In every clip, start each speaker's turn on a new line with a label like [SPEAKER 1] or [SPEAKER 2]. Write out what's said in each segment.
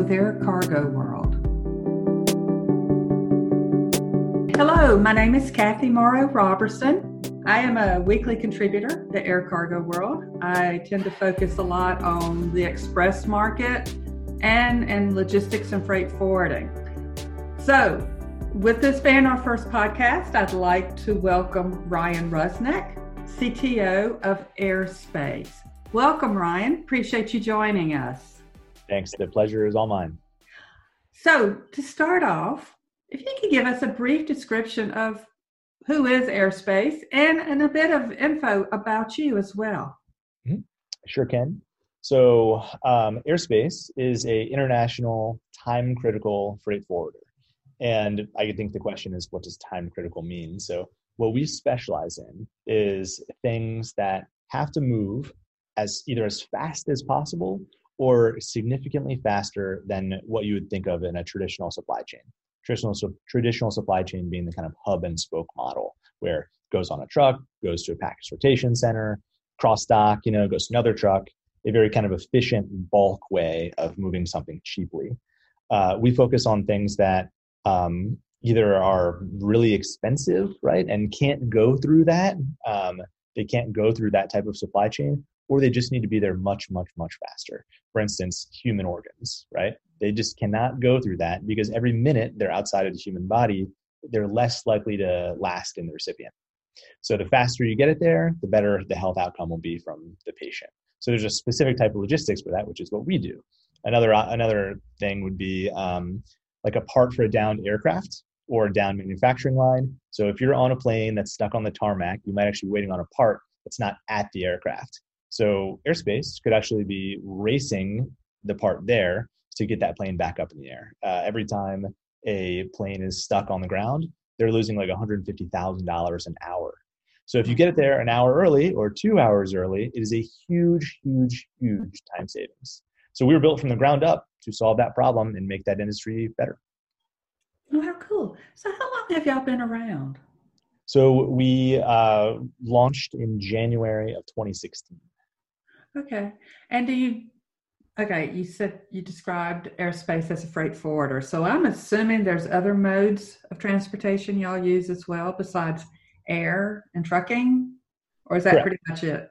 [SPEAKER 1] with Air Cargo World. Hello, my name is Kathy Morrow Robertson. I am a weekly contributor to Air Cargo World. I tend to focus a lot on the express market and, and logistics and freight forwarding. So, with this being our first podcast, I'd like to welcome Ryan Rusnak, CTO of Airspace. Welcome, Ryan. Appreciate you joining us.
[SPEAKER 2] Thanks. The pleasure is all mine.
[SPEAKER 1] So, to start off, if you could give us a brief description of who is Airspace and, and a bit of info about you as well.
[SPEAKER 2] Mm-hmm. Sure can. So, um, Airspace is a international time critical freight forwarder. And I think the question is, what does time critical mean? So, what we specialize in is things that have to move as either as fast as possible or significantly faster than what you would think of in a traditional supply chain. Traditional, so traditional supply chain being the kind of hub and spoke model where it goes on a truck, goes to a package sortation center, cross dock, you know, goes to another truck, a very kind of efficient bulk way of moving something cheaply. Uh, we focus on things that um, either are really expensive, right, and can't go through that. Um, they can't go through that type of supply chain, or they just need to be there much, much, much faster. For instance, human organs, right? They just cannot go through that because every minute they're outside of the human body, they're less likely to last in the recipient. So the faster you get it there, the better the health outcome will be from the patient. So there's a specific type of logistics for that, which is what we do. Another another thing would be um, like a part for a downed aircraft or a down manufacturing line. So if you're on a plane that's stuck on the tarmac, you might actually be waiting on a part that's not at the aircraft. So airspace could actually be racing the part there to get that plane back up in the air. Uh, every time a plane is stuck on the ground, they're losing like $150,000 an hour. So if you get it there an hour early or two hours early, it is a huge, huge, huge time savings. So we were built from the ground up to solve that problem and make that industry better.
[SPEAKER 1] Oh, how cool. So how long have y'all been around?
[SPEAKER 2] So we uh, launched in January of 2016.
[SPEAKER 1] Okay. And do you, okay, you said you described airspace as a freight forwarder. So I'm assuming there's other modes of transportation y'all use as well besides air and trucking? Or is that Correct. pretty much it?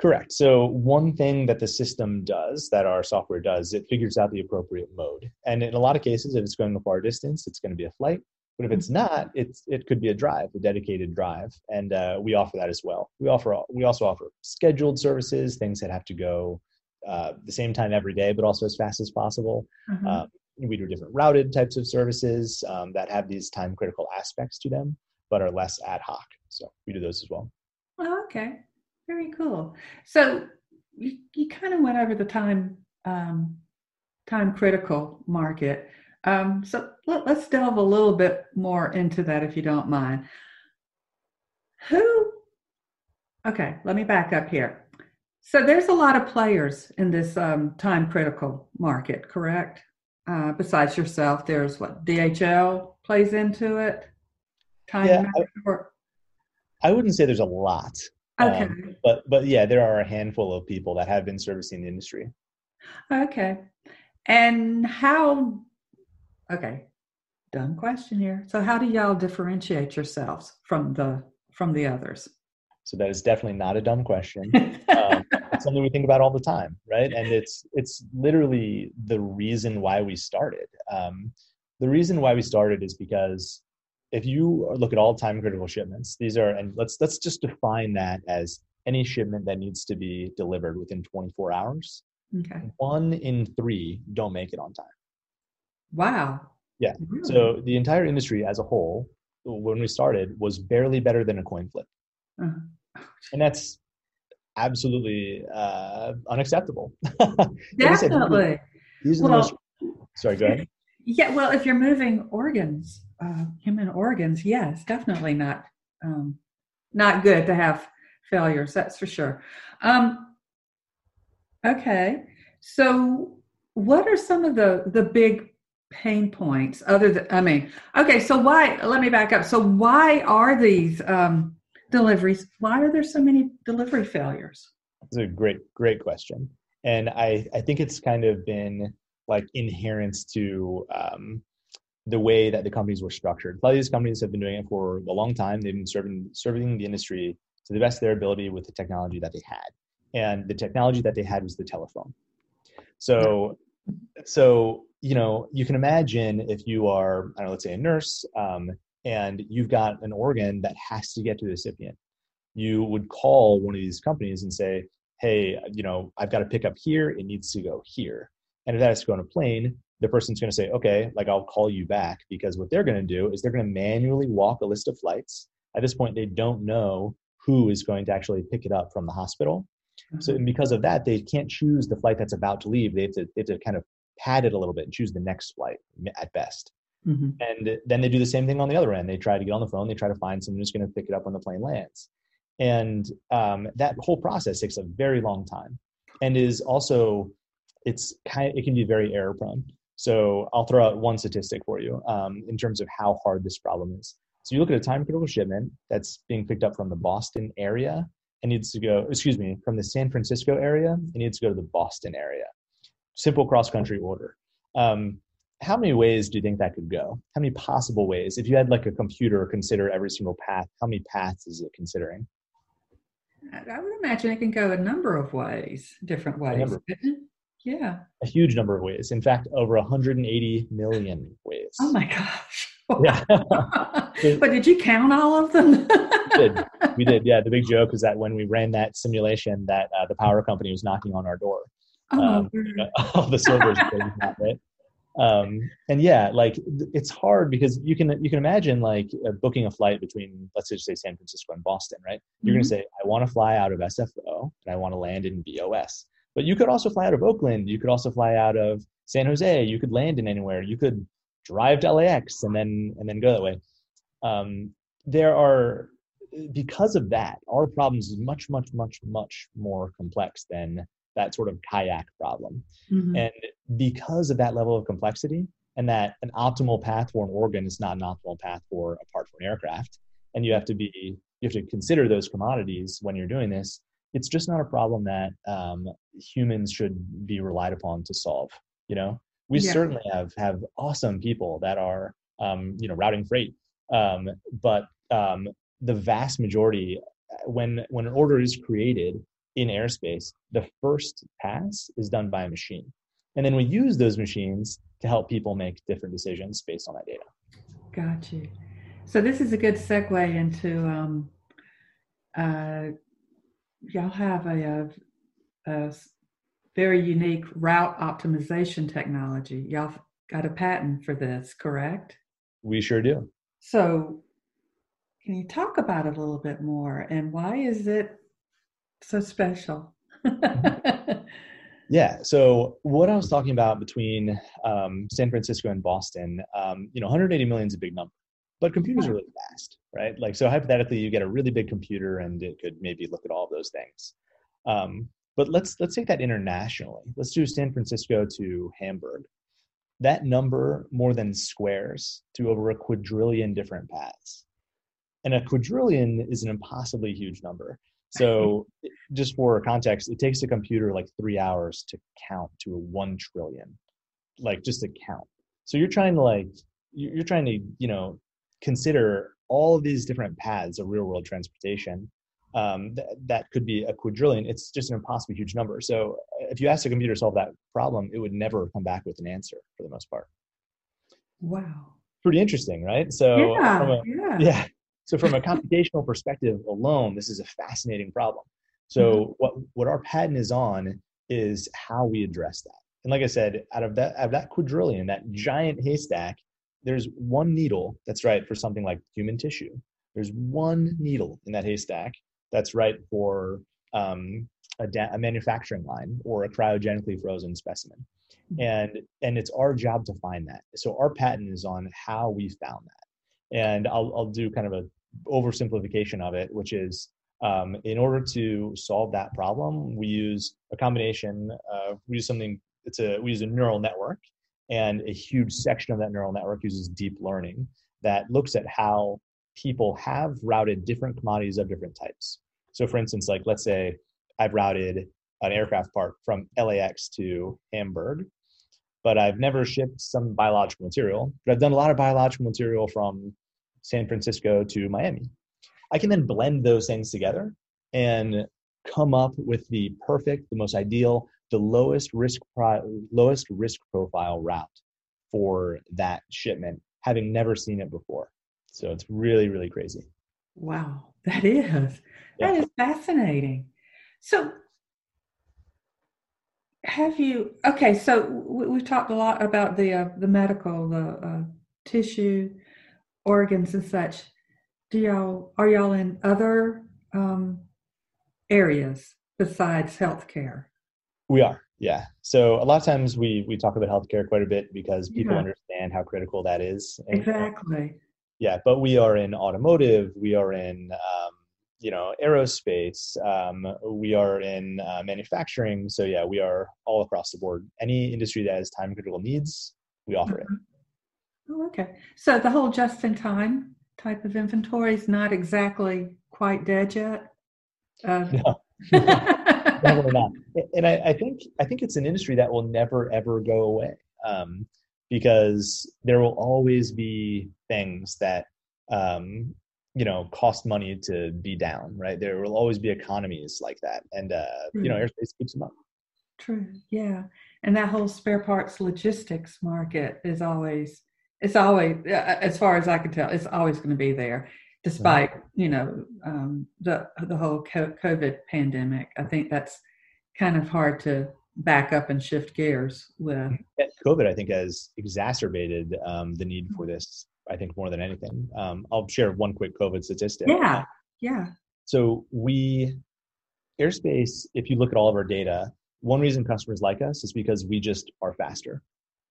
[SPEAKER 2] Correct. So one thing that the system does, that our software does, it figures out the appropriate mode. And in a lot of cases, if it's going a far distance, it's going to be a flight. But if it's mm-hmm. not, it's it could be a drive, a dedicated drive, and uh, we offer that as well. We offer we also offer scheduled services, things that have to go uh, the same time every day, but also as fast as possible. Mm-hmm. Um, we do different routed types of services um, that have these time critical aspects to them, but are less ad hoc. So we do those as well.
[SPEAKER 1] Oh, okay. Very cool. So you, you kind of went over the time um, time critical market. Um, so let, us delve a little bit more into that, if you don't mind. Who? Okay, let me back up here. So there's a lot of players in this um, time critical market, correct? Uh, besides yourself, there's what DHL plays into it.
[SPEAKER 2] Time yeah, I, I wouldn't say there's a lot. Okay. Um, but but yeah, there are a handful of people that have been servicing the industry.
[SPEAKER 1] Okay. And how okay. Dumb question here. So how do y'all differentiate yourselves from the from the others?
[SPEAKER 2] So that is definitely not a dumb question. um, it's something we think about all the time, right? And it's it's literally the reason why we started. Um, the reason why we started is because if you look at all time critical shipments, these are, and let's let's just define that as any shipment that needs to be delivered within 24 hours. Okay. One in three don't make it on time.
[SPEAKER 1] Wow.
[SPEAKER 2] Yeah. Really? So the entire industry as a whole, when we started, was barely better than a coin flip, uh-huh. and that's absolutely uh, unacceptable.
[SPEAKER 1] Definitely.
[SPEAKER 2] well, most. Sorry, go ahead.
[SPEAKER 1] Yeah, well, if you're moving organs, uh, human organs, yes, definitely not um, not good to have failures. That's for sure. Um, okay, so what are some of the the big pain points other than I mean, okay, so why? Let me back up. So why are these um, deliveries? Why are there so many delivery failures?
[SPEAKER 2] it's a great great question, and I I think it's kind of been like inherent to um, the way that the companies were structured. A lot of these companies have been doing it for a long time. They've been serving serving the industry to the best of their ability with the technology that they had, and the technology that they had was the telephone. So, so you know, you can imagine if you are, I don't know, let's say a nurse, um, and you've got an organ that has to get to the recipient. You would call one of these companies and say, "Hey, you know, I've got to pick up here. It needs to go here." And if that has to go on a plane, the person's going to say, okay, like I'll call you back because what they're going to do is they're going to manually walk a list of flights. At this point, they don't know who is going to actually pick it up from the hospital. Mm-hmm. So, and because of that, they can't choose the flight that's about to leave. They have to, they have to kind of pad it a little bit and choose the next flight at best. Mm-hmm. And then they do the same thing on the other end. They try to get on the phone. They try to find someone who's going to pick it up when the plane lands. And um, that whole process takes a very long time and is also it's kind of, it can be very error prone. So I'll throw out one statistic for you um, in terms of how hard this problem is. So you look at a time critical shipment that's being picked up from the Boston area and needs to go, excuse me, from the San Francisco area, it needs to go to the Boston area. Simple cross country order. Um, how many ways do you think that could go? How many possible ways? If you had like a computer consider every single path, how many paths is it considering?
[SPEAKER 1] I would imagine it can go a number of ways, different ways. Yeah.
[SPEAKER 2] A huge number of ways. In fact, over 180 million ways.
[SPEAKER 1] Oh my gosh. Yeah. but did you count all of them?
[SPEAKER 2] we did. We did. Yeah. The big joke is that when we ran that simulation, that uh, the power company was knocking on our door. Oh, um, all the servers that, right? Um, and yeah, like it's hard because you can you can imagine like uh, booking a flight between let's just say San Francisco and Boston, right? You're mm-hmm. going to say I want to fly out of SFO and I want to land in BOS. But you could also fly out of Oakland. You could also fly out of San Jose. You could land in anywhere. You could drive to LAX and then and then go that way. Um, there are because of that, our problems is much, much, much, much more complex than that sort of kayak problem. Mm-hmm. And because of that level of complexity, and that an optimal path for an organ is not an optimal path for a part for an aircraft, and you have to be you have to consider those commodities when you're doing this it's just not a problem that um, humans should be relied upon to solve. You know, we yeah. certainly have have awesome people that are um, you know routing freight, um, but um, the vast majority, when when an order is created in airspace, the first pass is done by a machine, and then we use those machines to help people make different decisions based on that data.
[SPEAKER 1] Got you. So this is a good segue into um, uh, y'all have a, a, a very unique route optimization technology. Y'all got a patent for this, correct?
[SPEAKER 2] We sure do.
[SPEAKER 1] So, can you talk about it a little bit more and why is it so special?
[SPEAKER 2] yeah. So, what I was talking about between um, San Francisco and Boston, um, you know, 180 million is a big number but computers are really fast right? Like so hypothetically you get a really big computer and it could maybe look at all of those things. Um, but let's let's take that internationally. Let's do san francisco to hamburg. That number more than squares to over a quadrillion different paths. And a quadrillion is an impossibly huge number so just for context it takes a computer like three hours to count to a one trillion like just to count. So you're trying to like you're trying to you know consider all of these different paths of real world transportation um, th- that could be a quadrillion. It's just an impossibly huge number. So if you ask a computer to solve that problem it would never come back with an answer for the most part.
[SPEAKER 1] Wow.
[SPEAKER 2] Pretty interesting right? So
[SPEAKER 1] yeah, a, yeah.
[SPEAKER 2] yeah so from a computational perspective alone this is a fascinating problem so mm-hmm. what what our patent is on is how we address that and like i said out of that out of that quadrillion that giant haystack there's one needle that's right for something like human tissue. There's one needle in that haystack that's right for um, a, da- a, manufacturing line or a cryogenically frozen specimen. Hmm. And and it's our job to find that. So our patent is on how we found that. And I'll I'll do kind of a oversimplification of it, which is um, in order to solve that problem, we use a combination. Uh, we use something. It's a we use a neural network and a huge section of that neural network uses deep learning that looks at how people have routed different commodities of different types. So, for instance, like let's say I've routed an aircraft part from LAX to Hamburg. but I've never shipped some biological material. But I've done a lot of biological material from San Francisco to Miami. I can then blend those things together and come up with the perfect, the most ideal, the lowest risk pro- lowest risk profile route for that shipment, having never seen it before. So it's really, really crazy.
[SPEAKER 1] Wow, that is yeah. that is fascinating. So have you okay so we, have talked a lot about the uh, the medical the uh, tissue organs and such. Do y'all are y'all in other um, areas besides healthcare?
[SPEAKER 2] We are yeah. So a lot of times we we talk about healthcare quite a bit because people yeah. understand how critical that is.
[SPEAKER 1] And, exactly.
[SPEAKER 2] yeah but we are in automotive we are in um, you know aerospace um, we are in uh, manufacturing. So yeah we are all across the board. Any industry that has time critical needs we offer it.
[SPEAKER 1] Mm-hmm. Oh, okay. So the whole just in time type of inventory is not exactly quite dead yet?
[SPEAKER 2] Uh, no. Definitely not. And I, I, think I think it's an industry that will never ever go away um, because there will always be things that um, you know cost money to be down right? There will always be economies like that and uh you know airspace keeps them up.
[SPEAKER 1] True yeah. And that whole spare parts logistics market is always it's always as far as i can tell it's always going to be there despite you know um, the the whole covid pandemic i think that's kind of hard to back up and shift gears with
[SPEAKER 2] covid i think has exacerbated um, the need for this I think more than anything. Um, I'll share one quick COVID statistic.
[SPEAKER 1] Yeah, yeah.
[SPEAKER 2] So we, airspace, if you look at all of our data, one reason customers like us is because we just are faster.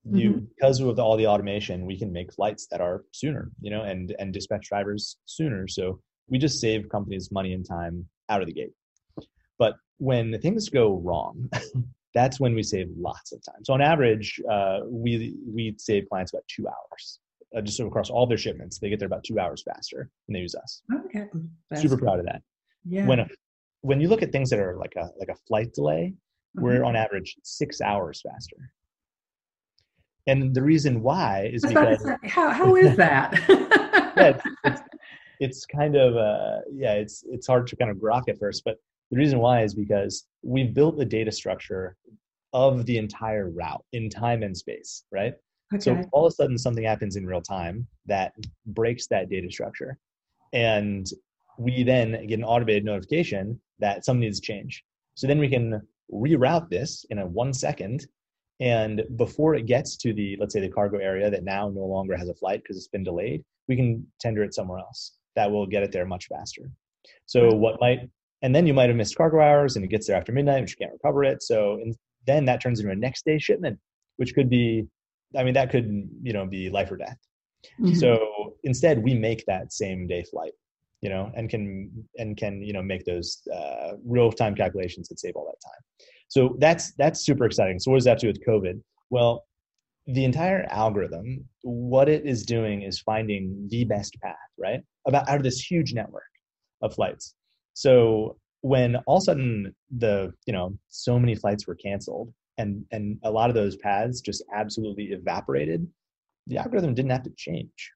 [SPEAKER 2] You, mm-hmm. because of all the automation, we can make flights that are sooner, you know, and and dispatch drivers sooner. So we just save companies money and time out of the gate. But when things go wrong, that's when we save lots of time. So on average, uh, we we save clients about two hours uh, just across all their shipments. They get there about two hours faster when they use us. Okay, That's super proud of that. Yeah. When a, when you look at things that are like a like a flight delay, mm-hmm. we're on average six hours faster. And the reason why is because
[SPEAKER 1] how how is that?
[SPEAKER 2] yeah, it's, it's, it's, kind of uh, yeah, it's it's hard to kind of grok at first, but the reason why is because we've built the data structure of the entire route in time and space, right? Okay. So all of a sudden something happens in real time that breaks that data structure. And we then get an automated notification that something needs to change. So then we can reroute this in a one second. And before it gets to the, let's say, the cargo area that now no longer has a flight because it's been delayed, we can tender it somewhere else that will get it there much faster. So what might, and then you might have missed cargo hours and it gets there after midnight, which you can't recover it. So and then that turns into a next day shipment, which could be I mean, that could, you know, be life or death. Mm-hmm. So instead, we make that same day flight, you know, and can and can you know make those uh, real time calculations that save all that time. So that's that's super exciting. So what does that do with COVID? Well, the entire algorithm, what it is doing is finding the best path, right? About out of this huge network of flights. So when all of a sudden the you know so many flights were canceled and and a lot of those paths just absolutely evaporated the algorithm didn't have to change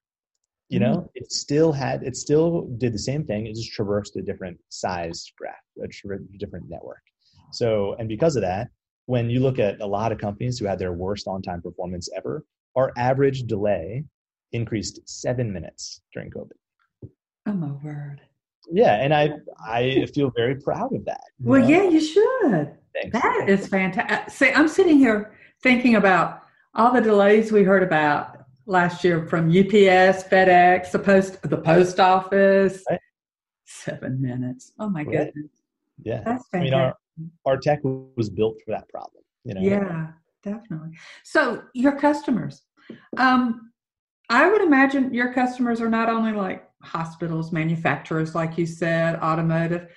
[SPEAKER 2] you know mm-hmm. it still had it still did the same thing it just traversed a different size graph a different network so and because of that when you look at a lot of companies who had their worst on-time performance ever our average delay increased seven minutes during covid
[SPEAKER 1] oh my word
[SPEAKER 2] yeah and i i feel very proud of that
[SPEAKER 1] well know? yeah you should Thanks. That is fantastic. Uh, see, I'm sitting here thinking about all the delays we heard about last year from UPS, FedEx, the post, the post office. Right. Seven minutes. Oh my right. goodness.
[SPEAKER 2] Yeah, that's fantastic. I mean, our our tech was built for that problem. You know.
[SPEAKER 1] Yeah, definitely. So your customers, um, I would imagine your customers are not only like hospitals, manufacturers, like you said, automotive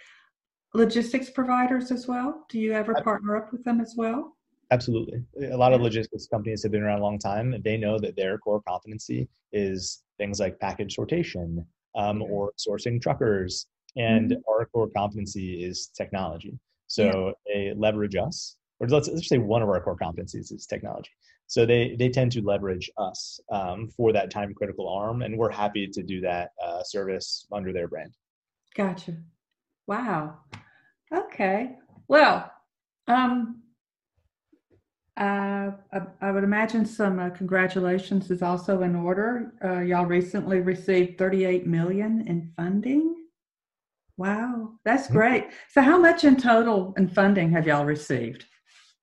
[SPEAKER 1] logistics providers as well? Do you ever partner up with them as well?
[SPEAKER 2] Absolutely. A lot of logistics companies have been around a long time. And they know that their core competency is things like package sortation um, or sourcing truckers. And mm-hmm. our core competency is technology. So yeah. they leverage us or let's, let's say one of our core competencies is technology. So they they tend to leverage us um, for that time critical arm, and we're happy to do that uh, service under their brand.
[SPEAKER 1] Gotcha. Wow. Okay. Well, um, uh, I, I, would imagine some uh, congratulations is also in order. Uh, y'all recently received 38 million in funding. Wow, that's mm-hmm. great. So, how much in total in funding have y'all received?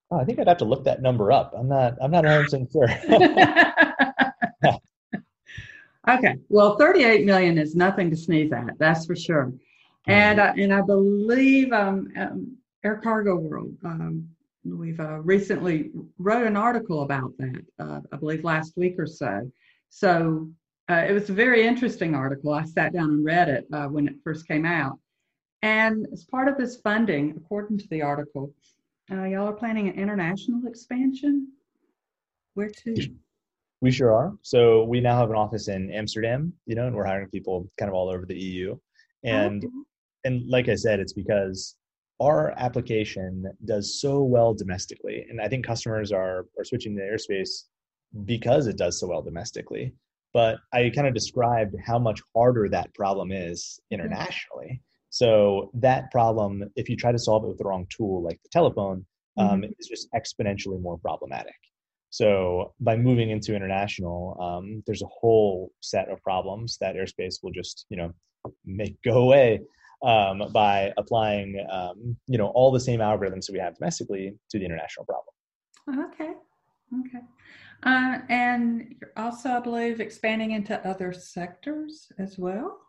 [SPEAKER 2] Oh, I think I'd have to look that number up. I'm not. I'm not 100 percent sure.
[SPEAKER 1] okay. Well, 38 million is nothing to sneeze at. That's for sure. And uh, and I believe um, um, Air Cargo World. Um, we've uh, recently wrote an article about that. Uh, I believe last week or so. So uh, it was a very interesting article. I sat down and read it uh, when it first came out. And as part of this funding, according to the article, uh, y'all are planning an international expansion. Where to?
[SPEAKER 2] We sure are. So we now have an office in Amsterdam, you know, and we're hiring people kind of all over the EU. And okay. and like I said, it's because our application does so well domestically, and I think customers are are switching to airspace because it does so well domestically. But I kind of described how much harder that problem is internationally. So that problem, if you try to solve it with the wrong tool, like the telephone, um, mm-hmm. is just exponentially more problematic. So by moving into international, um, there's a whole set of problems that airspace will just, you know, make go away um, by applying, um, you know, all the same algorithms that we have domestically to the international problem.
[SPEAKER 1] Okay. Okay. Uh, and also, I believe, expanding into other sectors as well.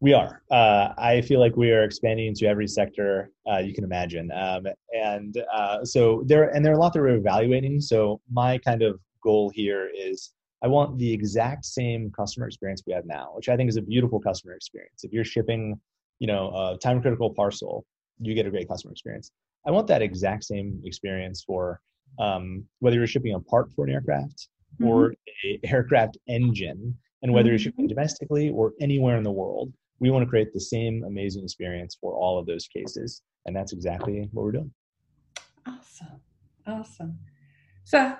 [SPEAKER 2] We are. Uh, I feel like we are expanding into every sector uh, you can imagine, um, and uh, so there and there are a lot that we're evaluating. So my kind of goal here is I want the exact same customer experience we have now, which I think is a beautiful customer experience. If you're shipping, you know, a time critical parcel, you get a great customer experience. I want that exact same experience for um, whether you're shipping a part for an aircraft mm-hmm. or a aircraft engine, and whether mm-hmm. you're shipping domestically or anywhere in the world we want to create the same amazing experience for all of those cases and that's exactly what we're doing
[SPEAKER 1] awesome awesome so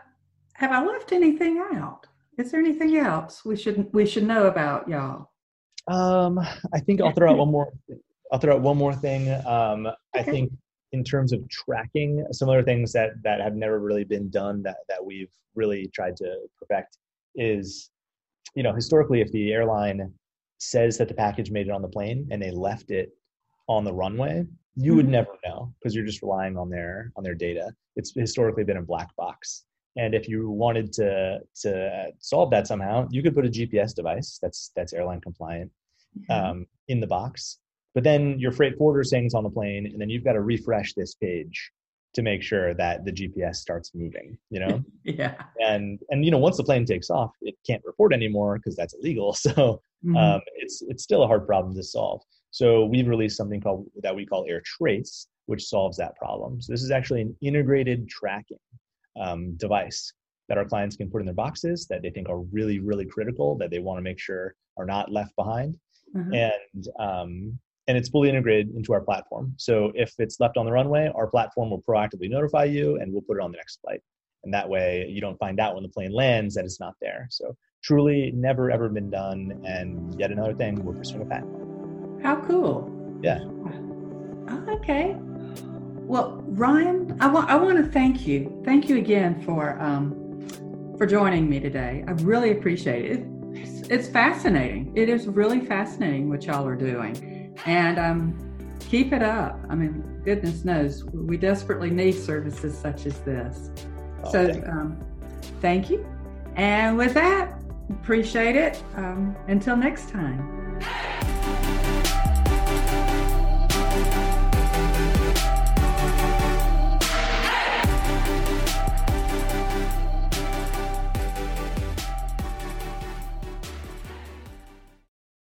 [SPEAKER 1] have i left anything out is there anything else we should we should know about y'all
[SPEAKER 2] um i think i'll throw out one more i'll throw out one more thing um okay. i think in terms of tracking some other things that that have never really been done that that we've really tried to perfect is you know historically if the airline says that the package made it on the plane and they left it on the runway, you mm-hmm. would never know because you're just relying on their on their data. It's historically been a black box. And if you wanted to to solve that somehow, you could put a GPS device that's that's airline compliant mm-hmm. um, in the box. But then your freight forwarder saying it's on the plane, and then you've got to refresh this page to make sure that the GPS starts moving, you know?
[SPEAKER 1] yeah.
[SPEAKER 2] And and you know, once the plane takes off, it can't report anymore because that's illegal. So mm-hmm. um, it's it's still a hard problem to solve. So we've released something called that we call Air Trace, which solves that problem. So this is actually an integrated tracking um, device that our clients can put in their boxes that they think are really really critical that they want to make sure are not left behind. Mm-hmm. And um, and it's fully integrated into our platform. So if it's left on the runway, our platform will proactively notify you and we'll put it on the next flight. And that way you don't find out when the plane lands that it's not there. So truly never ever been done. And yet another thing, we're pursuing a patent.
[SPEAKER 1] How cool.
[SPEAKER 2] Yeah.
[SPEAKER 1] Oh, okay. Well, Ryan, I want I want to thank you. Thank you again for um, for joining me today. I really appreciate it. It's, fascinating. It is really fascinating what y'all are doing and um, keep it up. I mean, goodness knows we desperately need services such as this. Oh, so, thank, um, thank you. And with that, appreciate it. Um, until next time.